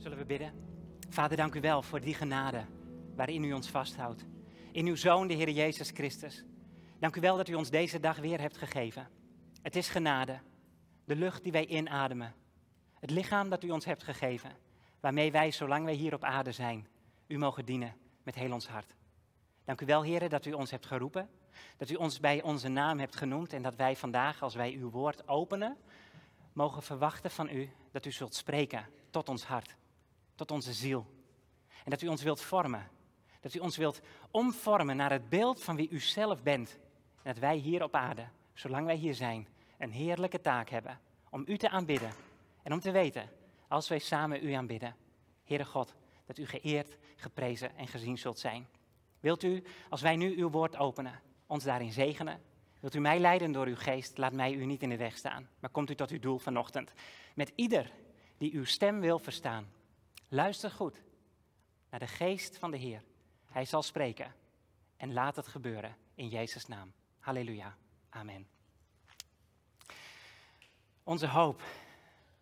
Zullen we bidden? Vader, dank u wel voor die genade waarin u ons vasthoudt. In uw Zoon, de Heer Jezus Christus. Dank u wel dat u ons deze dag weer hebt gegeven. Het is genade, de lucht die wij inademen. Het lichaam dat u ons hebt gegeven, waarmee wij, zolang wij hier op aarde zijn, u mogen dienen met heel ons hart. Dank u wel, Heer, dat u ons hebt geroepen, dat u ons bij onze naam hebt genoemd en dat wij vandaag, als wij uw woord openen, mogen verwachten van u dat u zult spreken tot ons hart, tot onze ziel. En dat u ons wilt vormen, dat u ons wilt omvormen naar het beeld van wie u zelf bent. En dat wij hier op aarde, zolang wij hier zijn, een heerlijke taak hebben om u te aanbidden en om te weten, als wij samen u aanbidden, Heere God, dat u geëerd, geprezen en gezien zult zijn. Wilt u, als wij nu uw woord openen, ons daarin zegenen? Wilt u mij leiden door uw geest? Laat mij u niet in de weg staan. Maar komt u tot uw doel vanochtend. Met ieder die uw stem wil verstaan. Luister goed naar de geest van de Heer. Hij zal spreken. En laat het gebeuren in Jezus' naam. Halleluja. Amen. Onze hoop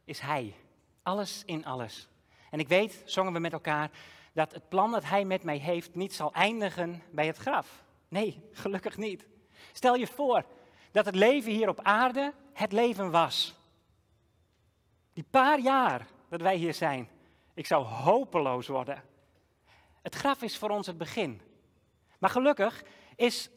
is Hij. Alles in alles. En ik weet, zongen we met elkaar, dat het plan dat Hij met mij heeft niet zal eindigen bij het graf. Nee, gelukkig niet. Stel je voor dat het leven hier op aarde het leven was. Die paar jaar dat wij hier zijn, ik zou hopeloos worden. Het graf is voor ons het begin. Maar gelukkig is,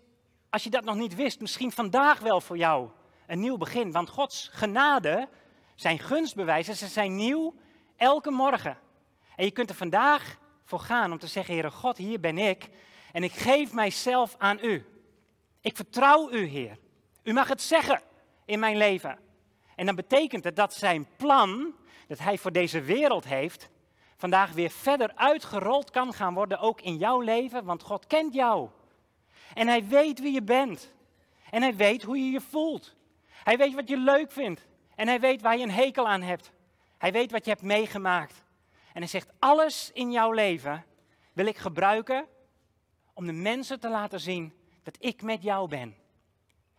als je dat nog niet wist, misschien vandaag wel voor jou een nieuw begin. Want Gods genade, zijn gunstbewijzen, ze zijn nieuw elke morgen. En je kunt er vandaag voor gaan om te zeggen, Heere God, hier ben ik en ik geef mijzelf aan u. Ik vertrouw u, Heer. U mag het zeggen in mijn leven. En dan betekent het dat zijn plan, dat hij voor deze wereld heeft, vandaag weer verder uitgerold kan gaan worden, ook in jouw leven, want God kent jou. En hij weet wie je bent. En hij weet hoe je je voelt. Hij weet wat je leuk vindt. En hij weet waar je een hekel aan hebt. Hij weet wat je hebt meegemaakt. En hij zegt, alles in jouw leven wil ik gebruiken om de mensen te laten zien dat ik met jou ben.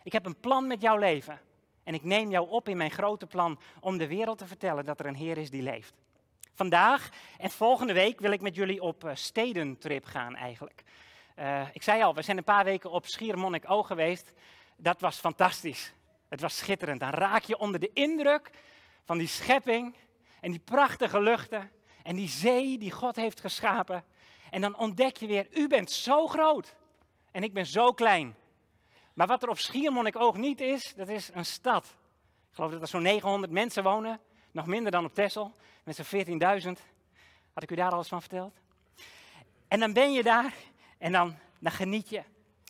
Ik heb een plan met jouw leven. En ik neem jou op in mijn grote plan om de wereld te vertellen dat er een Heer is die leeft. Vandaag en volgende week wil ik met jullie op uh, stedentrip gaan eigenlijk. Uh, ik zei al, we zijn een paar weken op Schiermonnikoog geweest. Dat was fantastisch. Het was schitterend. Dan raak je onder de indruk van die schepping en die prachtige luchten en die zee die God heeft geschapen. En dan ontdek je weer, u bent zo groot en ik ben zo klein. Maar wat er op Schiermonnikoog niet is, dat is een stad. Ik geloof dat er zo'n 900 mensen wonen, nog minder dan op Texel, met zo'n 14.000. Had ik u daar alles van verteld? En dan ben je daar en dan, dan geniet je.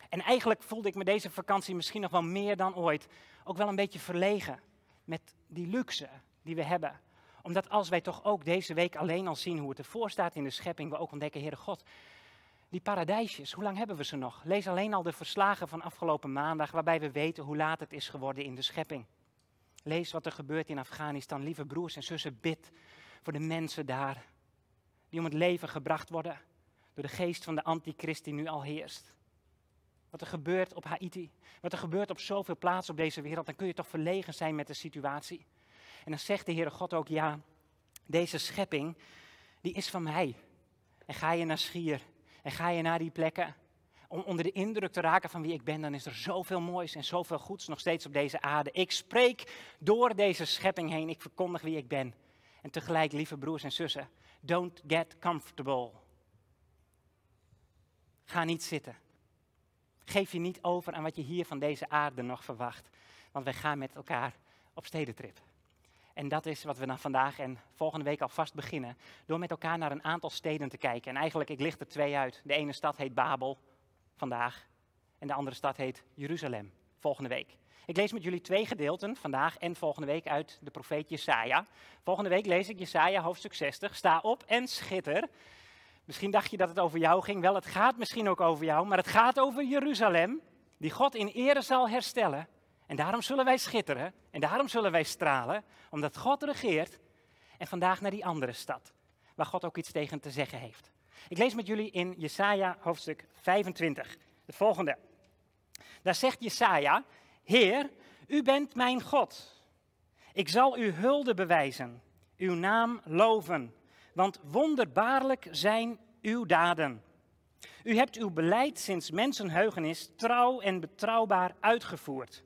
En eigenlijk voelde ik me deze vakantie misschien nog wel meer dan ooit ook wel een beetje verlegen met die luxe die we hebben. Omdat als wij toch ook deze week alleen al zien hoe het ervoor staat in de schepping, we ook ontdekken, Heere God, die paradijsjes, hoe lang hebben we ze nog? Lees alleen al de verslagen van afgelopen maandag, waarbij we weten hoe laat het is geworden in de schepping. Lees wat er gebeurt in Afghanistan. Lieve broers en zussen, bid voor de mensen daar, die om het leven gebracht worden door de geest van de antichrist die nu al heerst. Wat er gebeurt op Haiti, wat er gebeurt op zoveel plaatsen op deze wereld, dan kun je toch verlegen zijn met de situatie. En dan zegt de Heere God ook, ja, deze schepping, die is van mij. En ga je naar Schier, en ga je naar die plekken om onder de indruk te raken van wie ik ben, dan is er zoveel moois en zoveel goeds nog steeds op deze aarde. Ik spreek door deze schepping heen, ik verkondig wie ik ben. En tegelijk, lieve broers en zussen, don't get comfortable. Ga niet zitten. Geef je niet over aan wat je hier van deze aarde nog verwacht. Want wij gaan met elkaar op stedentrip. En dat is wat we dan vandaag en volgende week alvast beginnen. Door met elkaar naar een aantal steden te kijken. En eigenlijk, ik licht er twee uit. De ene stad heet Babel, vandaag. En de andere stad heet Jeruzalem, volgende week. Ik lees met jullie twee gedeelten, vandaag en volgende week, uit de profeet Jesaja. Volgende week lees ik Jesaja hoofdstuk 60. Sta op en schitter. Misschien dacht je dat het over jou ging. Wel, het gaat misschien ook over jou, maar het gaat over Jeruzalem, die God in ere zal herstellen. En daarom zullen wij schitteren en daarom zullen wij stralen, omdat God regeert. En vandaag naar die andere stad, waar God ook iets tegen te zeggen heeft. Ik lees met jullie in Jesaja hoofdstuk 25, het volgende. Daar zegt Jesaja, Heer, u bent mijn God. Ik zal u hulde bewijzen, uw naam loven, want wonderbaarlijk zijn uw daden. U hebt uw beleid sinds mensenheugenis trouw en betrouwbaar uitgevoerd.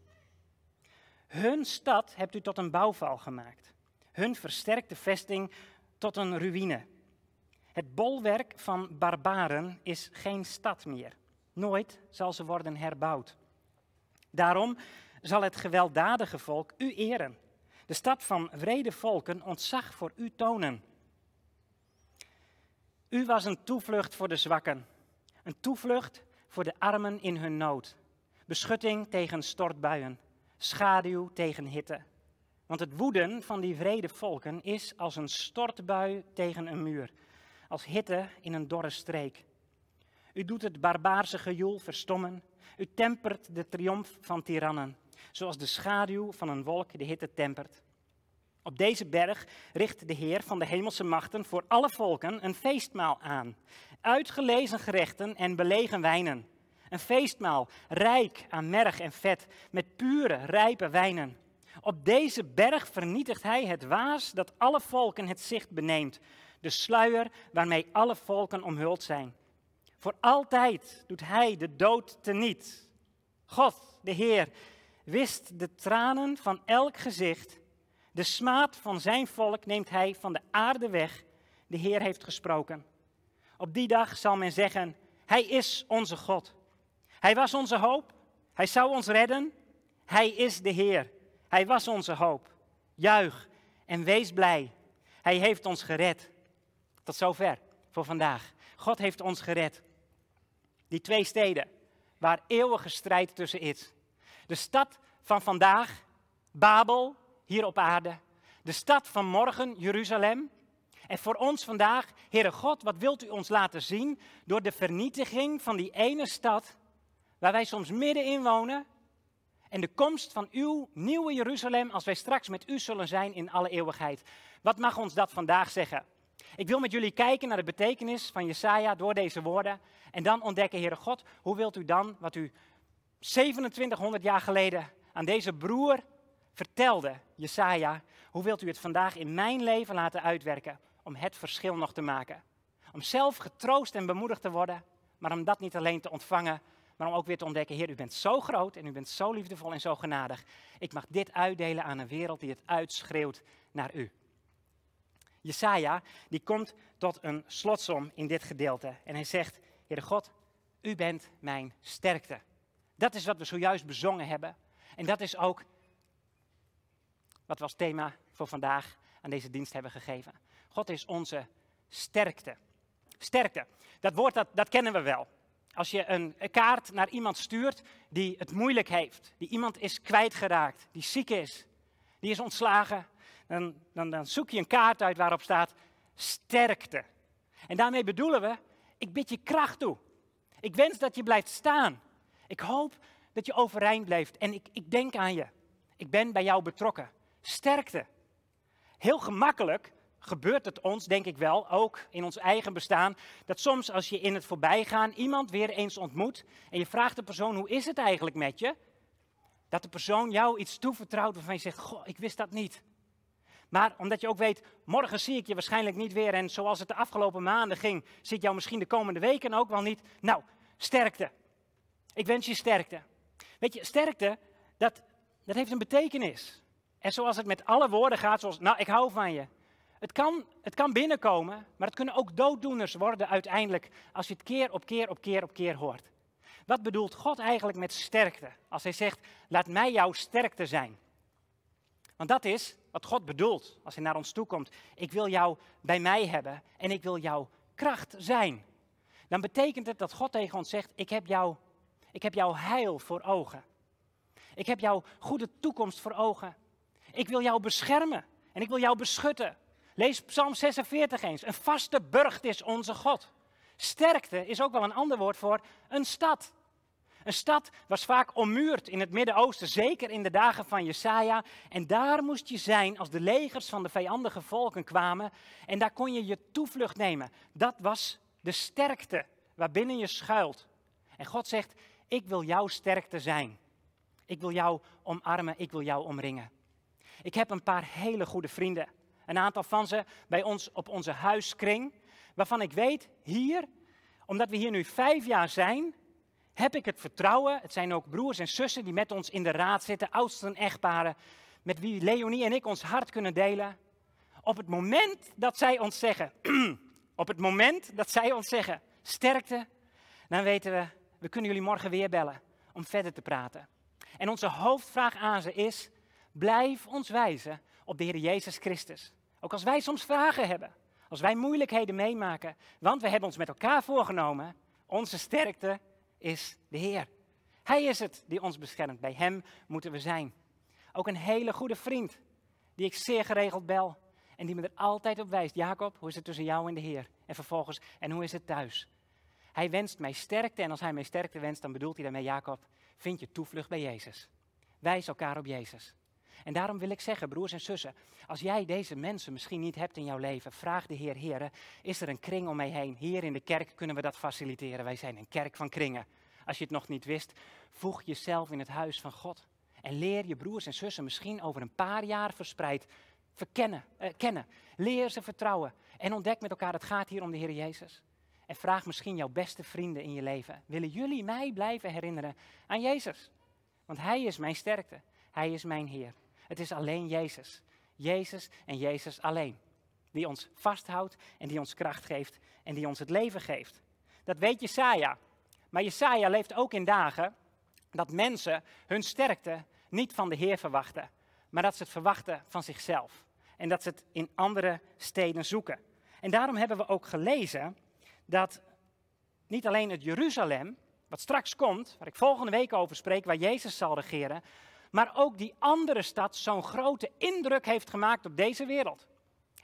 Hun stad hebt u tot een bouwval gemaakt, hun versterkte vesting tot een ruïne. Het bolwerk van barbaren is geen stad meer. Nooit zal ze worden herbouwd. Daarom zal het gewelddadige volk u eren. De stad van vrede volken ontzag voor u tonen. U was een toevlucht voor de zwakken, een toevlucht voor de armen in hun nood, beschutting tegen stortbuien, schaduw tegen hitte. Want het woeden van die vrede volken is als een stortbui tegen een muur, als hitte in een dorre streek. U doet het barbaarse gejoel verstommen, u tempert de triomf van tirannen, zoals de schaduw van een wolk de hitte tempert. Op deze berg richt de Heer van de hemelse machten voor alle volken een feestmaal aan. Uitgelezen gerechten en belegen wijnen. Een feestmaal, rijk aan merg en vet, met pure, rijpe wijnen. Op deze berg vernietigt hij het waas dat alle volken het zicht beneemt. De sluier waarmee alle volken omhuld zijn. Voor altijd doet hij de dood teniet. God, de Heer, wist de tranen van elk gezicht de smaad van zijn volk neemt hij van de aarde weg. De Heer heeft gesproken. Op die dag zal men zeggen: Hij is onze God. Hij was onze hoop. Hij zou ons redden. Hij is de Heer. Hij was onze hoop. Juich en wees blij. Hij heeft ons gered. Tot zover voor vandaag. God heeft ons gered. Die twee steden waar eeuwige strijd tussen is. De stad van vandaag, Babel, hier op aarde. De stad van morgen, Jeruzalem. En voor ons vandaag, Heere God, wat wilt u ons laten zien door de vernietiging van die ene stad waar wij soms middenin wonen en de komst van uw nieuwe Jeruzalem als wij straks met u zullen zijn in alle eeuwigheid. Wat mag ons dat vandaag zeggen? Ik wil met jullie kijken naar de betekenis van Jesaja door deze woorden en dan ontdekken, Heere God, hoe wilt u dan wat u 2700 jaar geleden aan deze broer vertelde Jesaja, hoe wilt u het vandaag in mijn leven laten uitwerken om het verschil nog te maken? Om zelf getroost en bemoedigd te worden, maar om dat niet alleen te ontvangen, maar om ook weer te ontdekken, Heer, u bent zo groot en u bent zo liefdevol en zo genadig. Ik mag dit uitdelen aan een wereld die het uitschreeuwt naar u. Jesaja, die komt tot een slotsom in dit gedeelte en hij zegt, Heere God, u bent mijn sterkte. Dat is wat we zojuist bezongen hebben. En dat is ook wat we als thema voor vandaag aan deze dienst hebben gegeven. God is onze sterkte. Sterkte, dat woord dat, dat kennen we wel. Als je een, kaart naar iemand stuurt die het moeilijk heeft, die iemand is kwijtgeraakt, die ziek is, die is ontslagen, dan, dan, dan zoek je een kaart uit waarop staat sterkte. En daarmee bedoelen we, ik bid je kracht toe. Ik wens dat je blijft staan. Ik hoop dat je overeind blijft en ik, ik denk aan je. Ik ben bij jou betrokken sterkte. Heel gemakkelijk gebeurt het ons, denk ik wel, ook in ons eigen bestaan, dat soms als je in het voorbijgaan iemand weer eens ontmoet en je vraagt de persoon hoe is het eigenlijk met je, dat de persoon jou iets toevertrouwt waarvan je zegt, goh, ik wist dat niet. Maar omdat je ook weet, morgen zie ik je waarschijnlijk niet weer en zoals het de afgelopen maanden ging, zit jou misschien de komende weken ook wel niet. Nou, sterkte. Ik wens je sterkte. Weet je, sterkte, dat, dat heeft een betekenis. En zoals het met alle woorden gaat, zoals, nou, ik hou van je. Het kan, het kan binnenkomen, maar het kunnen ook dooddoeners worden uiteindelijk als je het keer op keer op keer op keer hoort. Wat bedoelt God eigenlijk met sterkte? Als hij zegt, laat mij jouw sterkte zijn. Want dat is wat God bedoelt als hij naar ons toe komt. Ik wil jou bij mij hebben en ik wil jouw kracht zijn. Dan betekent het dat God tegen ons zegt, ik heb, jou, ik heb jouw heil voor ogen. Ik heb jouw goede toekomst voor ogen. Ik wil jou beschermen en ik wil jou beschutten. Lees Psalm 46 eens. Een vaste burcht is onze God. Sterkte is ook wel een ander woord voor een stad. Een stad was vaak ommuurd in het Midden-Oosten, zeker in de dagen van Jesaja. En daar moest je zijn als de legers van de vijandige volken kwamen. En daar kon je je toevlucht nemen. Dat was de sterkte waarbinnen je schuilt. En God zegt, ik wil jouw sterkte zijn. Ik wil jou omarmen, ik wil jou omringen. Ik heb een paar hele goede vrienden Een aantal van ze bij ons op onze huiskring. Waarvan ik weet, hier, omdat we hier nu vijf jaar zijn, heb ik het vertrouwen. Het zijn ook broers en zussen die met ons in de raad zitten, oudsten echtparen, met wie Leonie en ik ons hart kunnen delen. Op het moment dat zij ons zeggen, op het moment dat zij ons zeggen, sterkte, dan weten we, we kunnen jullie morgen weer bellen om verder te praten. En onze hoofdvraag aan ze is, blijf ons wijzen op de Heer Jezus Christus. Ook als wij soms vragen hebben, als wij moeilijkheden meemaken, want we hebben ons met elkaar voorgenomen, onze sterkte is de Heer. Hij is het die ons beschermt, bij Hem moeten we zijn. Ook een hele goede vriend, die ik zeer geregeld bel en die me er altijd op wijst. Jacob, hoe is het tussen jou en de Heer? En vervolgens, en hoe is het thuis? Hij wenst mij sterkte en als hij mij sterkte wenst, dan bedoelt hij daarmee, Jacob, vind je toevlucht bij Jezus. Wijs elkaar op Jezus. En daarom wil ik zeggen, broers en zussen, als jij deze mensen misschien niet hebt in jouw leven, vraag de Heer, Heer, is er een kring om mij heen? Hier in de kerk kunnen we dat faciliteren. Wij zijn een kerk van kringen. Als je het nog niet wist, voeg jezelf in het huis van God. En leer je broers en zussen misschien over een paar jaar verspreid verkennen, eh, kennen. Leer ze vertrouwen. En ontdek met elkaar, het gaat hier om de Heer Jezus. En vraag misschien jouw beste vrienden in je leven. Willen jullie mij blijven herinneren aan Jezus? Want Hij is mijn sterkte. Hij is mijn Heer. Het is alleen Jezus. Jezus en Jezus alleen. Die ons vasthoudt en die ons kracht geeft en die ons het leven geeft. Dat weet Jesaja. Maar Jesaja leeft ook in dagen dat mensen hun sterkte niet van de Heer verwachten, maar dat ze het verwachten van zichzelf. En dat ze het in andere steden zoeken. En daarom hebben we ook gelezen dat niet alleen het Jeruzalem, wat straks komt, waar ik volgende week over spreek, waar Jezus zal regeren, maar ook die andere stad zo'n grote indruk heeft gemaakt op deze wereld.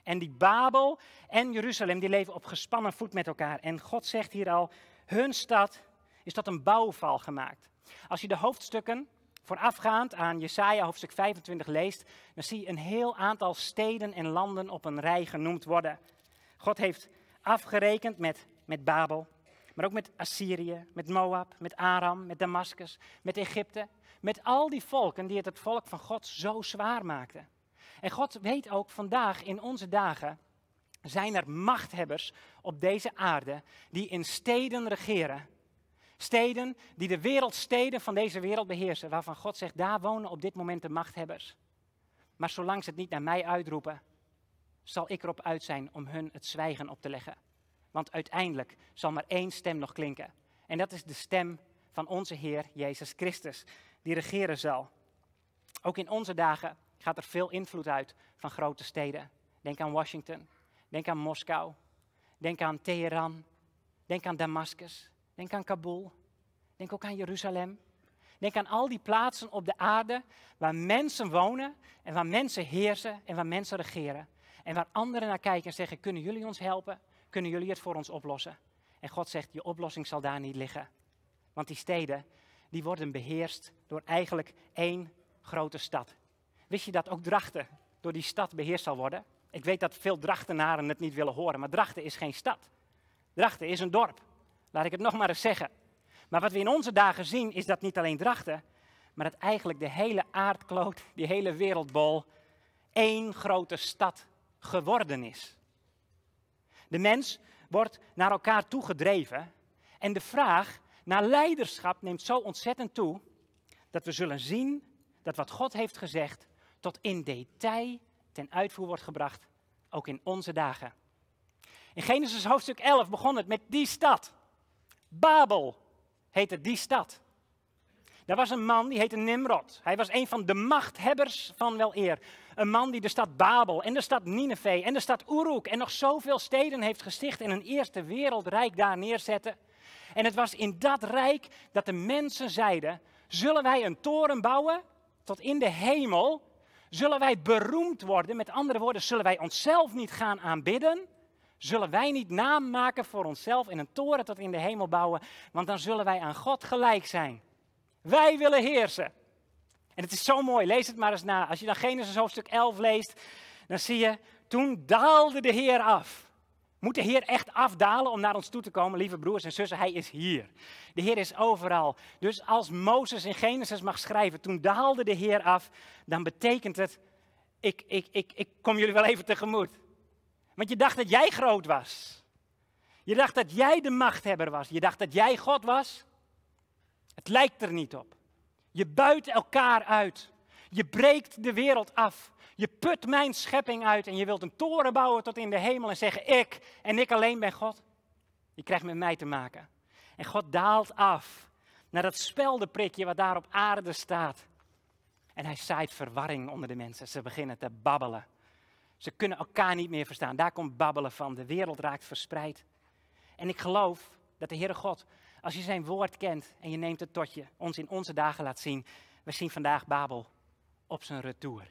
En die Babel en Jeruzalem, die leven op gespannen voet met elkaar. En God zegt hier al, hun stad is tot een bouwval gemaakt. Als je de hoofdstukken voorafgaand aan Jesaja hoofdstuk 25 leest, dan zie je een heel aantal steden en landen op een rij genoemd worden. God heeft afgerekend met, met Babel, maar ook met Assyrië, met Moab, met Aram, met Damascus, met Egypte, met al die volken die het volk van God zo zwaar maakten. En God weet ook vandaag in onze dagen zijn er machthebbers op deze aarde die in steden regeren. Steden die de wereldsteden van deze wereld beheersen, waarvan God zegt, daar wonen op dit moment de machthebbers. Maar zolang ze het niet naar mij uitroepen, zal ik erop uit zijn om hun het zwijgen op te leggen. Want uiteindelijk zal maar één stem nog klinken. En dat is de stem van onze Heer Jezus Christus, die regeren zal. Ook in onze dagen gaat er veel invloed uit van grote steden. Denk aan Washington, denk aan Moskou, denk aan Teheran, denk aan Damascus, denk aan Kabul, denk ook aan Jeruzalem. Denk aan al die plaatsen op de aarde waar mensen wonen en waar mensen heersen en waar mensen regeren. En waar anderen naar kijken en zeggen, kunnen jullie ons helpen? Kunnen jullie het voor ons oplossen? En God zegt, je oplossing zal daar niet liggen. Want die steden, die worden beheerst door eigenlijk één grote stad. Wist je dat ook Drachten door die stad beheerst zal worden? Ik weet dat veel Drachtenaren het niet willen horen, maar Drachten is geen stad. Drachten is een dorp. Laat ik het nog maar eens zeggen. Maar wat we in onze dagen zien, is dat niet alleen Drachten, maar dat eigenlijk de hele aardkloot, die hele wereldbol, één grote stad geworden is. De mens wordt naar elkaar toe gedreven en de vraag naar leiderschap neemt zo ontzettend toe dat we zullen zien dat wat God heeft gezegd tot in detail ten uitvoer wordt gebracht, ook in onze dagen. In Genesis hoofdstuk 11 begon het met die stad. Babel heette die stad. Er was een man die heette Nimrod. Hij was een van de machthebbers van wel eer. Een man die de stad Babel en de stad Nineveh en de stad Uruk en nog zoveel steden heeft gesticht en een eerste wereldrijk daar neerzette. En het was in dat rijk dat de mensen zeiden: Zullen wij een toren bouwen tot in de hemel? Zullen wij beroemd worden? Met andere woorden, zullen wij onszelf niet gaan aanbidden? Zullen wij niet naam maken voor onszelf en een toren tot in de hemel bouwen? Want dan zullen wij aan God gelijk zijn. Wij willen heersen. En het is zo mooi, lees het maar eens na. Als je dan Genesis hoofdstuk 11 leest, dan zie je, toen daalde de Heer af. Moet de Heer echt afdalen om naar ons toe te komen, lieve broers en zussen? Hij is hier. De Heer is overal. Dus als Mozes in Genesis mag schrijven, toen daalde de Heer af, dan betekent het, ik, ik, ik, ik kom jullie wel even tegemoet. Want je dacht dat jij groot was. Je dacht dat jij de machthebber was. Je dacht dat jij God was. Het lijkt er niet op. Je buit elkaar uit. Je breekt de wereld af. Je put mijn schepping uit en je wilt een toren bouwen tot in de hemel en zeggen: Ik en ik alleen ben God. Je krijgt met mij te maken. En God daalt af naar dat speldenprikje wat daar op aarde staat. En hij zaait verwarring onder de mensen. Ze beginnen te babbelen. Ze kunnen elkaar niet meer verstaan. Daar komt babbelen van. De wereld raakt verspreid. En ik geloof dat de Heere God, als je zijn woord kent en je neemt het tot je, ons in onze dagen laat zien. We zien vandaag Babel op zijn retour.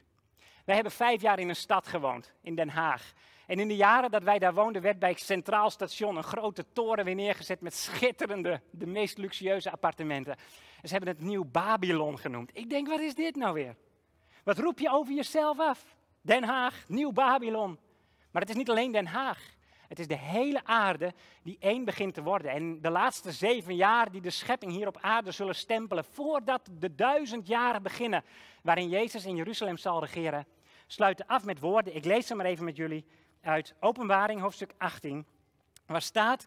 Wij hebben vijf jaar in een stad gewoond, in Den Haag. En in de jaren dat wij daar woonden, werd bij het Centraal Station een grote toren weer neergezet met schitterende, de meest luxueuze appartementen. En ze hebben het Nieuw Babylon genoemd. Ik denk, wat is dit nou weer? Wat roep je over jezelf af? Den Haag, Nieuw Babylon. Maar het is niet alleen Den Haag. Het is de hele aarde die één begint te worden. En de laatste zeven jaar die de schepping hier op aarde zullen stempelen, voordat de duizend jaren beginnen, waarin Jezus in Jeruzalem zal regeren, sluiten af met woorden. Ik lees ze maar even met jullie uit Openbaring, hoofdstuk 18, waar staat: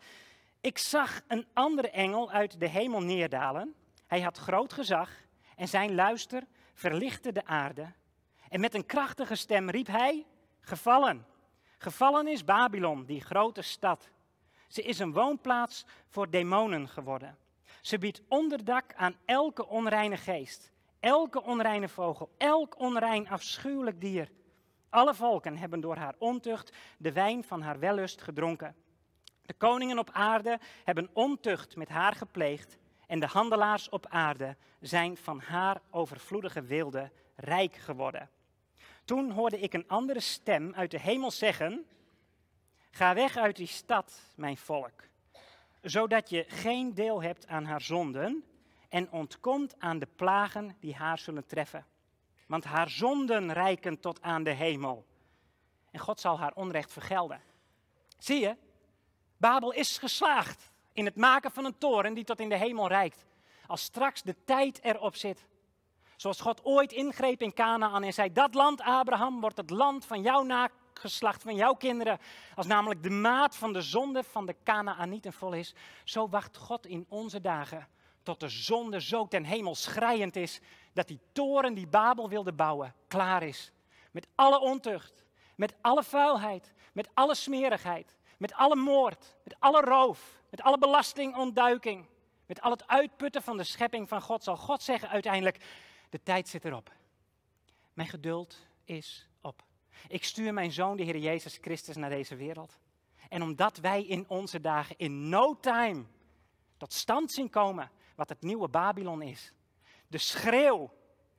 Ik zag een andere engel uit de hemel neerdalen. Hij had groot gezag en zijn luister verlichtte de aarde. En met een krachtige stem riep hij: Gevallen, gevallen is Babylon, die grote stad. Ze is een woonplaats voor demonen geworden. Ze biedt onderdak aan elke onreine geest, elke onreine vogel, elk onrein afschuwelijk dier. Alle volken hebben door haar ontucht de wijn van haar wellust gedronken. De koningen op aarde hebben ontucht met haar gepleegd en de handelaars op aarde zijn van haar overvloedige wilde rijk geworden. Toen hoorde ik een andere stem uit de hemel zeggen: Ga weg uit die stad, mijn volk, zodat je geen deel hebt aan haar zonden en ontkomt aan de plagen die haar zullen treffen want haar zonden reiken tot aan de hemel. En God zal haar onrecht vergelden. Zie je, Babel is geslaagd in het maken van een toren die tot in de hemel reikt. Als straks de tijd erop zit. Zoals God ooit ingreep in Canaan en zei: Dat land, Abraham, wordt het land van jouw nageslacht, van jouw kinderen. Als namelijk de maat van de zonde van de Canaanieten vol is. Zo wacht God in onze dagen tot de zonde zo ten hemel schrijend is, dat die toren die Babel wilde bouwen, klaar is. Met alle ontucht, met alle vuilheid, met alle smerigheid, met alle moord, met alle roof, met alle belastingontduiking, met al het uitputten van de schepping van God, zal God zeggen uiteindelijk, de tijd zit erop. Mijn geduld is op. Ik stuur mijn zoon, de Heer Jezus Christus, naar deze wereld. En omdat wij in onze dagen in no time tot stand zien komen wat het nieuwe Babylon is. De schreeuw.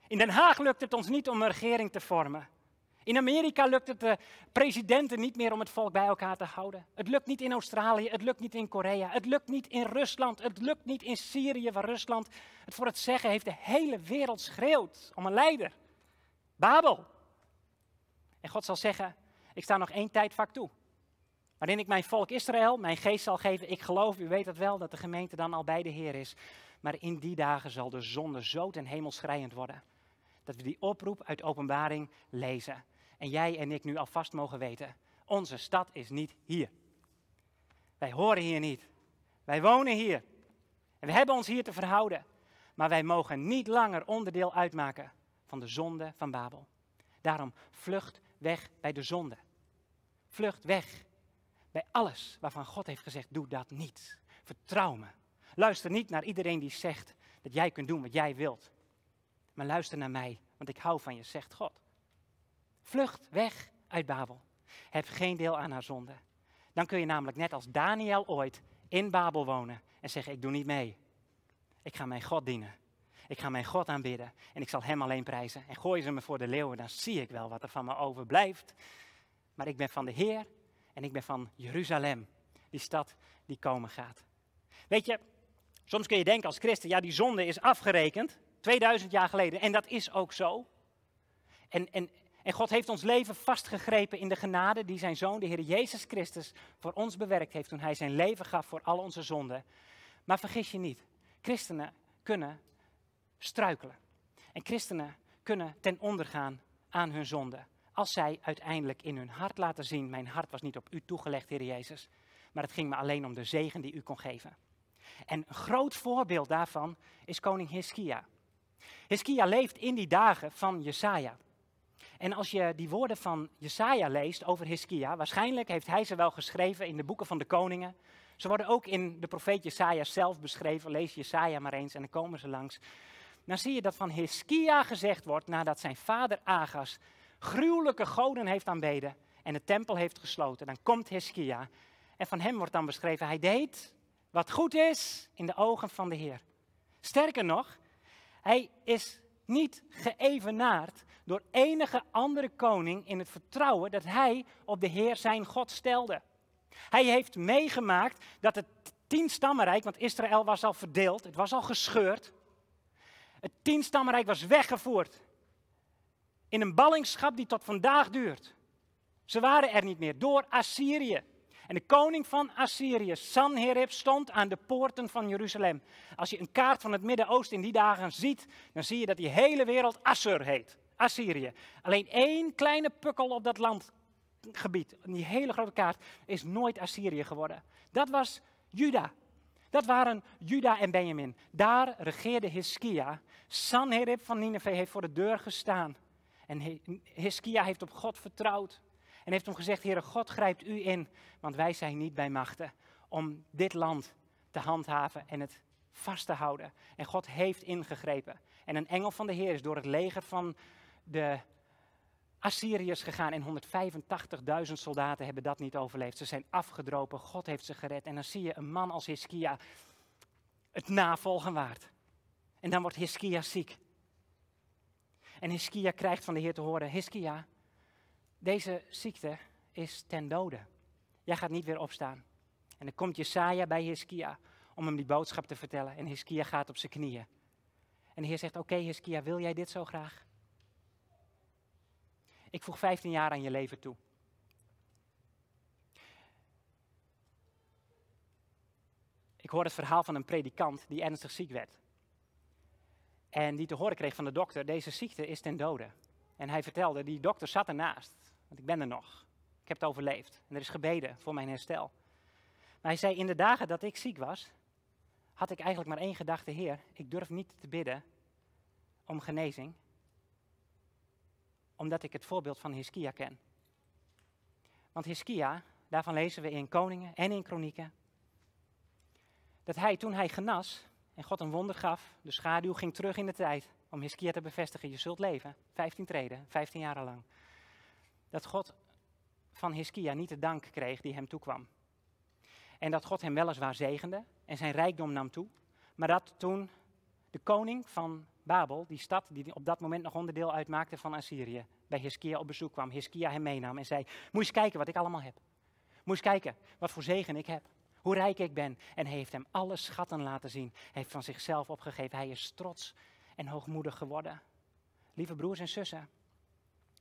In Den Haag lukt het ons niet om een regering te vormen. In Amerika lukt het de presidenten niet meer om het volk bij elkaar te houden. Het lukt niet in Australië, het lukt niet in Korea, het lukt niet in Rusland, het lukt niet in Syrië, waar Rusland het voor het zeggen heeft. De hele wereld schreeuwt om een leider. Babel. En God zal zeggen, ik sta nog één tijdvak toe. Waarin ik mijn volk Israël, mijn geest zal geven. Ik geloof, u weet het wel, dat de gemeente dan al bij de Heer is. Maar in die dagen zal de zonde zo ten hemel schrijend worden. Dat we die oproep uit openbaring lezen. En jij en ik nu alvast mogen weten, onze stad is niet hier. Wij horen hier niet. Wij wonen hier. En we hebben ons hier te verhouden. Maar wij mogen niet langer onderdeel uitmaken van de zonde van Babel. Daarom vlucht weg bij de zonde. Vlucht weg bij alles waarvan God heeft gezegd, doe dat niet. Vertrouw me. Luister niet naar iedereen die zegt dat jij kunt doen wat jij wilt. Maar luister naar mij, want ik hou van je, zegt God. Vlucht weg uit Babel. Heb geen deel aan haar zonde. Dan kun je namelijk net als Daniel ooit in Babel wonen en zeggen, ik doe niet mee. Ik ga mijn God dienen. Ik ga mijn God aanbidden en ik zal hem alleen prijzen. En gooi ze me voor de leeuwen, dan zie ik wel wat er van me overblijft. Maar ik ben van de Heer en ik ben van Jeruzalem, die stad die komen gaat. Weet je, soms kun je denken als christen, ja die zonde is afgerekend, 2000 jaar geleden. En dat is ook zo. En, en, en God heeft ons leven vastgegrepen in de genade die zijn zoon, de Heer Jezus Christus, voor ons bewerkt heeft toen hij zijn leven gaf voor al onze zonden. Maar vergis je niet, christenen kunnen struikelen. En christenen kunnen ten onder gaan aan hun zonde. als zij uiteindelijk in hun hart laten zien, mijn hart was niet op u toegelegd, Heer Jezus, maar het ging me alleen om de zegen die u kon geven. En een groot voorbeeld daarvan is koning Hiskia. Hiskia leeft in die dagen van Jesaja. En als je die woorden van Jesaja leest over Hiskia, waarschijnlijk heeft hij ze wel geschreven in de boeken van de koningen. Ze worden ook in de profeet Jesaja zelf beschreven. Lees Jesaja maar eens en dan komen ze langs. Dan zie je dat van Hiskia gezegd wordt nadat zijn vader Agas gruwelijke goden heeft aanbeden en de tempel heeft gesloten. Dan komt Hiskia en van hem wordt dan beschreven, hij deed wat goed is in de ogen van de Heer. Sterker nog, hij is niet geëvenaard door enige andere koning in het vertrouwen dat hij op de Heer zijn God stelde. Hij heeft meegemaakt dat het tienstammenrijk, want Israël was al verdeeld, het was al gescheurd. Het tienstammenrijk was weggevoerd in een ballingschap die tot vandaag duurt. Ze waren er niet meer door Assyrië. En de koning van Assyrië, Sanherib, stond aan de poorten van Jeruzalem. Als je een kaart van het Midden-Oosten in die dagen ziet, dan zie je dat die hele wereld Assur heet. Assyrië. Alleen één kleine pukkel op dat landgebied, die hele grote kaart, is nooit Assyrië geworden. Dat was Juda. Dat waren Juda en Benjamin. Daar regeerde Hiskia. Sanherib van Nineveh heeft voor de deur gestaan. En Hiskia heeft op God vertrouwd. En heeft hem gezegd, Heere God, grijpt u in, want wij zijn niet bij machten om dit land te handhaven en het vast te houden. En God heeft ingegrepen. En een engel van de Heer is door het leger van de Assyriërs gegaan en 185.000 soldaten hebben dat niet overleefd. Ze zijn afgedropen, God heeft ze gered. En dan zie je een man als Hiskia het navolgen waard. En dan wordt Hiskia ziek. En Hiskia krijgt van de Heer te horen, Hiskia, deze ziekte is ten dode. Jij gaat niet weer opstaan. En dan komt Jesaja bij Hiskia om hem die boodschap te vertellen. En Hiskia gaat op zijn knieën. En de Heer zegt, oké okay, Hiskia, wil jij dit zo graag? Ik voeg 15 jaar aan je leven toe. Ik hoor het verhaal van een predikant die ernstig ziek werd. En die te horen kreeg van de dokter, deze ziekte is ten dode. En hij vertelde, die dokter zat ernaast, want ik ben er nog. Ik heb het overleefd en er is gebeden voor mijn herstel. Maar hij zei, in de dagen dat ik ziek was, had ik eigenlijk maar één gedachte, Heer, ik durf niet te bidden om genezing, omdat ik het voorbeeld van Hiskia ken. Want Hiskia, daarvan lezen we in Koningen en in Kronieken, dat hij toen hij genas, en God een wonder gaf. De schaduw ging terug in de tijd om Hiskia te bevestigen. Je zult leven. 15 treden, 15 jaar lang. Dat God van Hiskia niet de dank kreeg die hem toekwam. En dat God hem weliswaar zegende en zijn rijkdom nam toe. Maar dat toen de koning van Babel, die stad die op dat moment nog onderdeel uitmaakte van Assyrië, bij Hiskia op bezoek kwam, Hiskia hem meenam en zei, moet eens kijken wat ik allemaal heb. Moet eens kijken wat voor zegen ik heb hoe rijk ik ben. En hij heeft hem alle schatten laten zien. Hij heeft van zichzelf opgegeven. Hij is trots en hoogmoedig geworden. Lieve broers en zussen,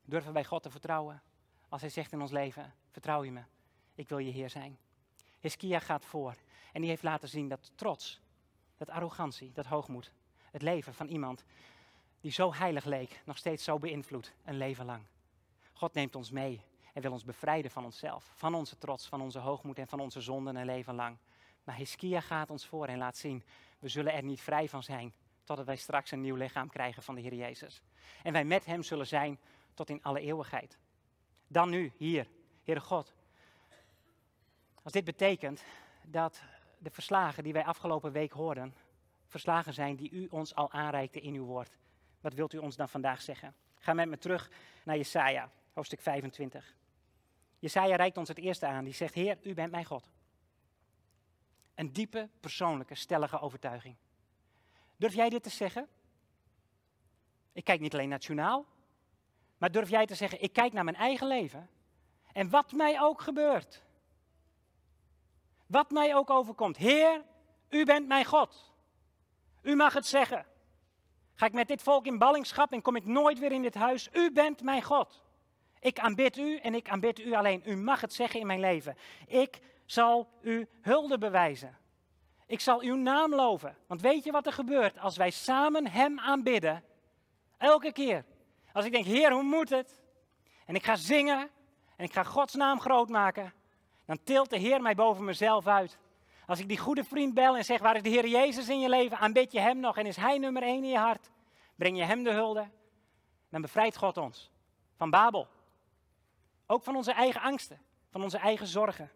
durven wij God te vertrouwen? Als hij zegt in ons leven, vertrouw je me, ik wil je Heer zijn. Hiskia gaat voor en die heeft laten zien dat trots, dat arrogantie, dat hoogmoed, het leven van iemand die zo heilig leek, nog steeds zo beïnvloedt, een leven lang. God neemt ons mee en wil ons bevrijden van onszelf, van onze trots, van onze hoogmoed en van onze zonden een leven lang. Maar Hiskia gaat ons voor en laat zien, we zullen er niet vrij van zijn totdat wij straks een nieuw lichaam krijgen van de Heer Jezus. En wij met Hem zullen zijn tot in alle eeuwigheid. Dan nu, hier, Heere God. Als dit betekent dat de verslagen die wij afgelopen week hoorden, verslagen zijn die u ons al aanreikte in uw woord. Wat wilt u ons dan vandaag zeggen? Ga met me terug naar Jesaja, hoofdstuk 25. Jesaja reikt ons het eerste aan. Die zegt, Heer, u bent mijn God. Een diepe, persoonlijke, stellige overtuiging. Durf jij dit te zeggen? Ik kijk niet alleen nationaal, maar durf jij te zeggen, ik kijk naar mijn eigen leven. En wat mij ook gebeurt. Wat mij ook overkomt. Heer, u bent mijn God. U mag het zeggen. Ga ik met dit volk in ballingschap en kom ik nooit weer in dit huis. U bent mijn God. Ik aanbid u en ik aanbid u alleen. U mag het zeggen in mijn leven. Ik zal u hulde bewijzen. Ik zal uw naam loven. Want weet je wat er gebeurt als wij samen Hem aanbidden? Elke keer. Als ik denk, Heer, hoe moet het? en ik ga zingen en ik ga Gods naam groot maken, dan tilt de Heer mij boven mezelf uit. Als ik die goede vriend bel en zeg, waar is de Heer Jezus in je leven? Aanbid je Hem nog en is Hij nummer één in je hart? Breng je Hem de hulde? Dan bevrijdt God ons van Babel. Ook van onze eigen angsten, van onze eigen zorgen.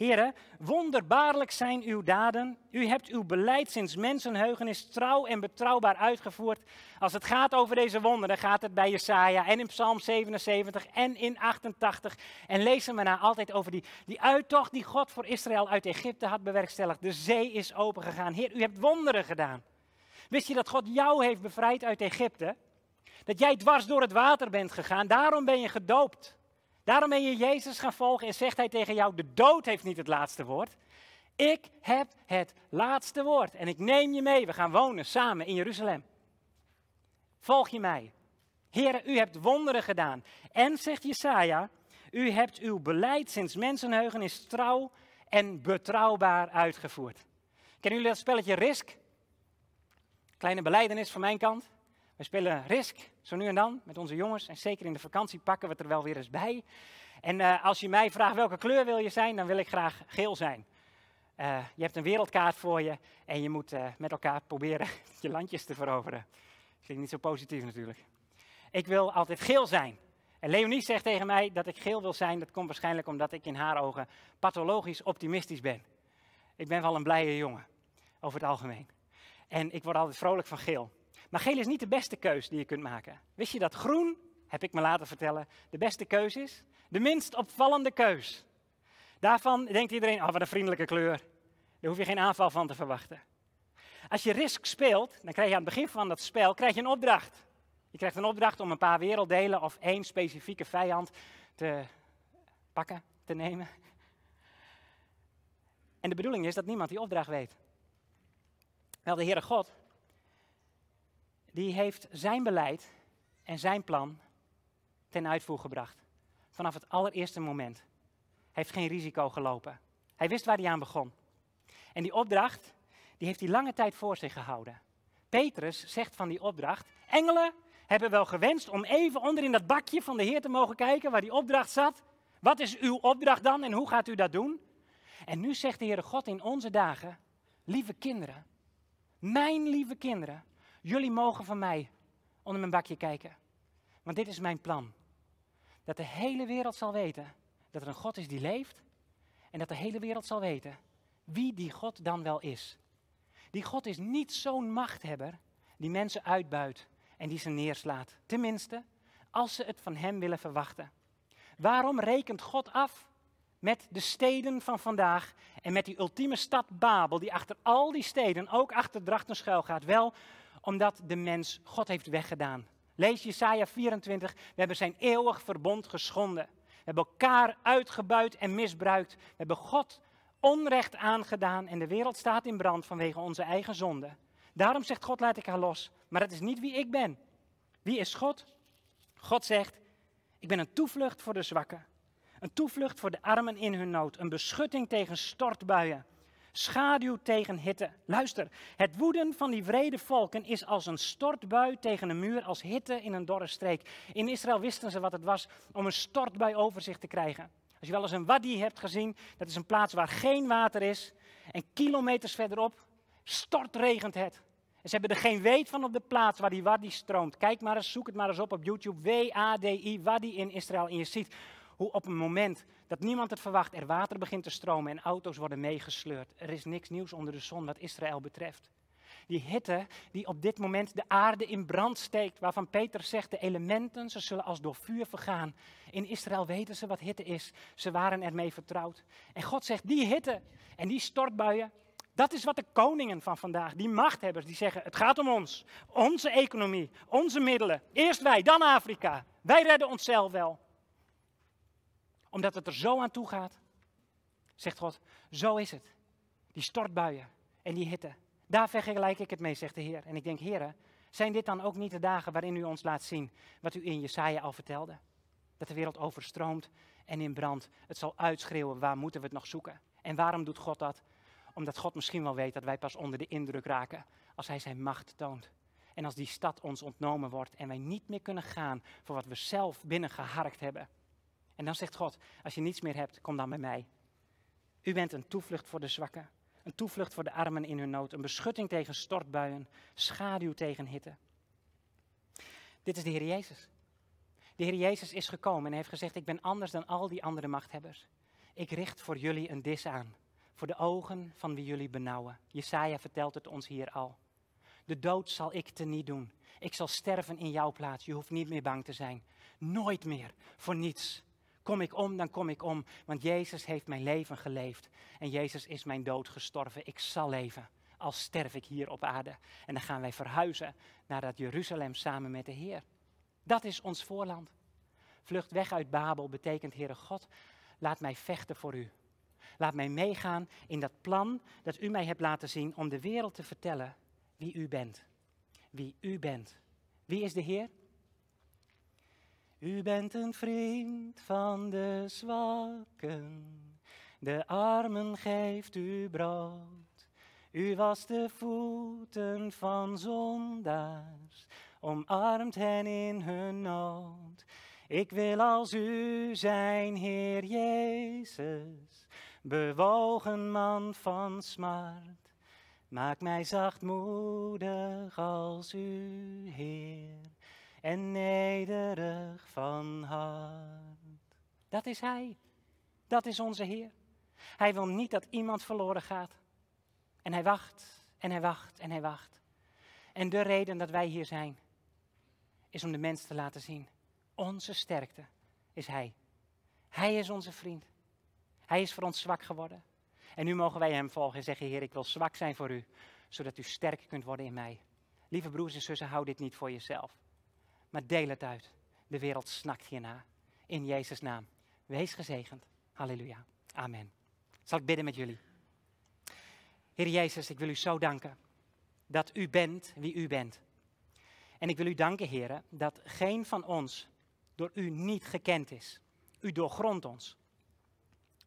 Heren, wonderbaarlijk zijn uw daden. U hebt uw beleid sinds mensenheugenis trouw en betrouwbaar uitgevoerd. Als het gaat over deze wonderen, gaat het bij Jesaja en in Psalm 77 en in 88. En lezen we na altijd over die, die uittocht die God voor Israël uit Egypte had bewerkstelligd. De zee is opengegaan. Heer, u hebt wonderen gedaan. Wist je dat God jou heeft bevrijd uit Egypte? Dat jij dwars door het water bent gegaan. Daarom ben je gedoopt. Daarom ben je Jezus gaan volgen en zegt hij tegen jou, de dood heeft niet het laatste woord. Ik heb het laatste woord en ik neem je mee. We gaan wonen samen in Jeruzalem. Volg je mij. Heren, u hebt wonderen gedaan. En, zegt Jesaja, u hebt uw beleid sinds mensenheugen is trouw en betrouwbaar uitgevoerd. Kennen jullie dat spelletje Risk? Kleine beleidenis van mijn kant. We spelen Risk, zo nu en dan, met onze jongens. En zeker in de vakantie pakken we het er wel weer eens bij. En uh, als je mij vraagt welke kleur wil je zijn, dan wil ik graag geel zijn. Uh, je hebt een wereldkaart voor je en je moet uh, met elkaar proberen je landjes te veroveren. Klinkt niet zo positief natuurlijk. Ik wil altijd geel zijn. En Leonie zegt tegen mij dat ik geel wil zijn. Dat komt waarschijnlijk omdat ik in haar ogen pathologisch optimistisch ben. Ik ben wel een blije jongen, over het algemeen. En ik word altijd vrolijk van geel. Maar geel is niet de beste keus die je kunt maken. Wist je dat groen, heb ik me laten vertellen, de beste keus is? De minst opvallende keus. Daarvan denkt iedereen, oh wat een vriendelijke kleur. Daar hoef je geen aanval van te verwachten. Als je Risk speelt, dan krijg je aan het begin van dat spel krijg je een opdracht. Je krijgt een opdracht om een paar werelddelen of één specifieke vijand te pakken, te nemen. En de bedoeling is dat niemand die opdracht weet. Wel, de Heere God, die heeft zijn beleid en zijn plan ten uitvoer gebracht. Vanaf het allereerste moment. Hij heeft geen risico gelopen. Hij wist waar hij aan begon. En die opdracht, die heeft hij lange tijd voor zich gehouden. Petrus zegt van die opdracht, engelen hebben wel gewenst om even onder in dat bakje van de Heer te mogen kijken waar die opdracht zat. Wat is uw opdracht dan en hoe gaat u dat doen? En nu zegt de Heere God in onze dagen, lieve kinderen, mijn lieve kinderen, Jullie mogen van mij onder mijn bakje kijken. Want dit is mijn plan. Dat de hele wereld zal weten dat er een God is die leeft. En dat de hele wereld zal weten wie die God dan wel is. Die God is niet zo'n machthebber die mensen uitbuit en die ze neerslaat. Tenminste, als ze het van hem willen verwachten. Waarom rekent God af met de steden van vandaag en met die ultieme stad Babel, die achter al die steden, ook achter Drachten schuil gaat? Wel, omdat de mens God heeft weggedaan. Lees Jesaja 24, we hebben zijn eeuwig verbond geschonden. We hebben elkaar uitgebuit en misbruikt. We hebben God onrecht aangedaan en de wereld staat in brand vanwege onze eigen zonde. Daarom zegt God, laat ik haar los. Maar dat is niet wie ik ben. Wie is God? God zegt, ik ben een toevlucht voor de zwakken. Een toevlucht voor de armen in hun nood. Een beschutting tegen stortbuien. Schaduw tegen hitte. Luister, het woeden van die vrede volken is als een stortbui tegen een muur, als hitte in een dorre streek. In Israël wisten ze wat het was om een stortbui over zich te krijgen. Als je wel eens een wadi hebt gezien, dat is een plaats waar geen water is. En kilometers verderop stortregent het. En ze hebben er geen weet van op de plaats waar die wadi stroomt. Kijk maar eens, zoek het maar eens op op YouTube. W-A-D-I, wadi in Israël. En je ziet hoe op een moment dat niemand het verwacht er water begint te stromen en auto's worden meegesleurd. Er is niks nieuws onder de zon wat Israël betreft. Die hitte die op dit moment de aarde in brand steekt, waarvan Peter zegt de elementen, ze zullen als door vuur vergaan. In Israël weten ze wat hitte is, ze waren ermee vertrouwd. En God zegt die hitte en die stortbuien, dat is wat de koningen van vandaag, die machthebbers, die zeggen: het gaat om ons, onze economie, onze middelen. Eerst wij, dan Afrika. Wij redden onszelf wel omdat het er zo aan toe gaat, zegt God, zo is het. Die stortbuien en die hitte. Daar vergelijk ik het mee, zegt de Heer. En ik denk, Heer, zijn dit dan ook niet de dagen waarin u ons laat zien wat u in Jesaja al vertelde? Dat de wereld overstroomt en in brand. Het zal uitschreeuwen, waar moeten we het nog zoeken? En waarom doet God dat? Omdat God misschien wel weet dat wij pas onder de indruk raken als Hij zijn macht toont. En als die stad ons ontnomen wordt en wij niet meer kunnen gaan voor wat we zelf binnengeharkt hebben. En dan zegt God, als je niets meer hebt, kom dan bij mij. U bent een toevlucht voor de zwakken, een toevlucht voor de armen in hun nood, een beschutting tegen stortbuien, schaduw tegen hitte. Dit is de Heer Jezus. De Heer Jezus is gekomen en heeft gezegd, ik ben anders dan al die andere machthebbers. Ik richt voor jullie een dis aan, voor de ogen van wie jullie benauwen. Jesaja vertelt het ons hier al. De dood zal ik te niet doen. Ik zal sterven in jouw plaats. Je hoeft niet meer bang te zijn. Nooit meer, voor niets. Kom ik om, dan kom ik om, want Jezus heeft mijn leven geleefd. En Jezus is mijn dood gestorven. Ik zal leven, al sterf ik hier op aarde. En dan gaan wij verhuizen naar dat Jeruzalem samen met de Heer. Dat is ons voorland. Vlucht weg uit Babel betekent, Heere God, laat mij vechten voor u. Laat mij meegaan in dat plan dat u mij hebt laten zien om de wereld te vertellen wie u bent. Wie u bent. Wie is de Heer? U bent een vriend van de zwakken, de armen geeft u brood. U was de voeten van zondaars, omarmt hen in hun nood. Ik wil als u zijn, Heer Jezus, bewogen man van smart. Maak mij zachtmoedig als u, Heer, en nederig van hart. Dat is Hij. Dat is onze Heer. Hij wil niet dat iemand verloren gaat. En Hij wacht, en Hij wacht, en Hij wacht. En de reden dat wij hier zijn, is om de mens te laten zien. Onze sterkte is Hij. Hij is onze vriend. Hij is voor ons zwak geworden. En nu mogen wij Hem volgen en zeggen, Heer, ik wil zwak zijn voor U, zodat U sterk kunt worden in mij. Lieve broers en zussen, hou dit niet voor jezelf, maar deel het uit. De wereld snakt hierna. In Jezus' naam. Wees gezegend. Halleluja. Amen. Zal ik bidden met jullie? Heer Jezus, ik wil U zo danken dat U bent wie U bent. En ik wil U danken, Heer, dat geen van ons door U niet gekend is. U doorgrondt ons.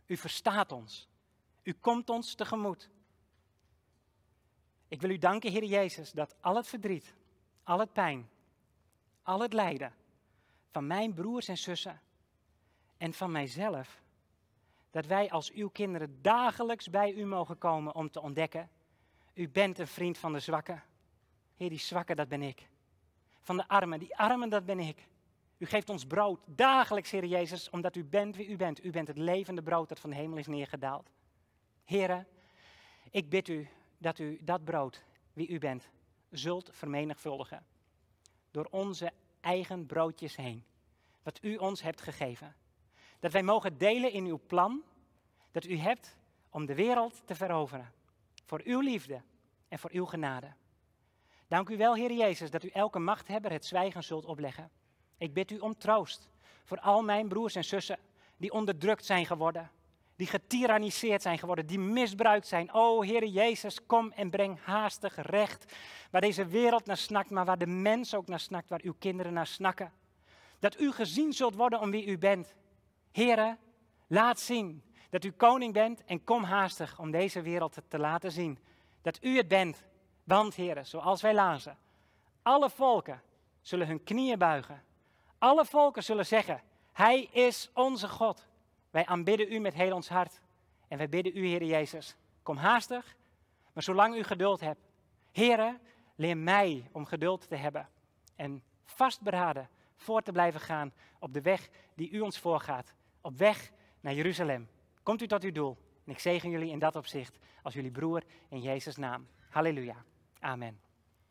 U verstaat ons. U komt ons tegemoet. Ik wil u danken, Heer Jezus, dat al het verdriet, al het pijn, al het lijden van mijn broers en zussen en van mijzelf, dat wij als uw kinderen dagelijks bij u mogen komen om te ontdekken, u bent een vriend van de zwakken. Heer, die zwakken, dat ben ik. Van de armen, die armen, dat ben ik. U geeft ons brood dagelijks, Heer Jezus, omdat u bent wie u bent. U bent het levende brood dat van de hemel is neergedaald. Heren, ik bid u dat u dat brood, wie u bent, zult vermenigvuldigen. Door onze eigen broodjes heen, wat u ons hebt gegeven. Dat wij mogen delen in uw plan dat u hebt om de wereld te veroveren. Voor uw liefde en voor uw genade. Dank u wel, Heer Jezus, dat u elke machthebber het zwijgen zult opleggen. Ik bid u om troost voor al mijn broers en zussen die onderdrukt zijn geworden, die getyranniseerd zijn geworden, die misbruikt zijn. O Heer Jezus, kom en breng haastig recht waar deze wereld naar snakt, maar waar de mens ook naar snakt, waar uw kinderen naar snakken. Dat u gezien zult worden om wie u bent. Here, laat zien dat u koning bent en kom haastig om deze wereld te laten zien dat u het bent. Want, heren, zoals wij lazen, alle volken zullen hun knieën buigen. Alle volken zullen zeggen, Hij is onze God. Wij aanbidden u met heel ons hart. En wij bidden u, Heer Jezus, kom haastig, maar zolang u geduld hebt. Heren, leer mij om geduld te hebben en vastberaden voor te blijven gaan op de weg die u ons voorgaat. Op weg naar Jeruzalem. Komt u tot uw doel. En ik zegen jullie in dat opzicht als jullie broer in Jezus' naam. Halleluja. Amen.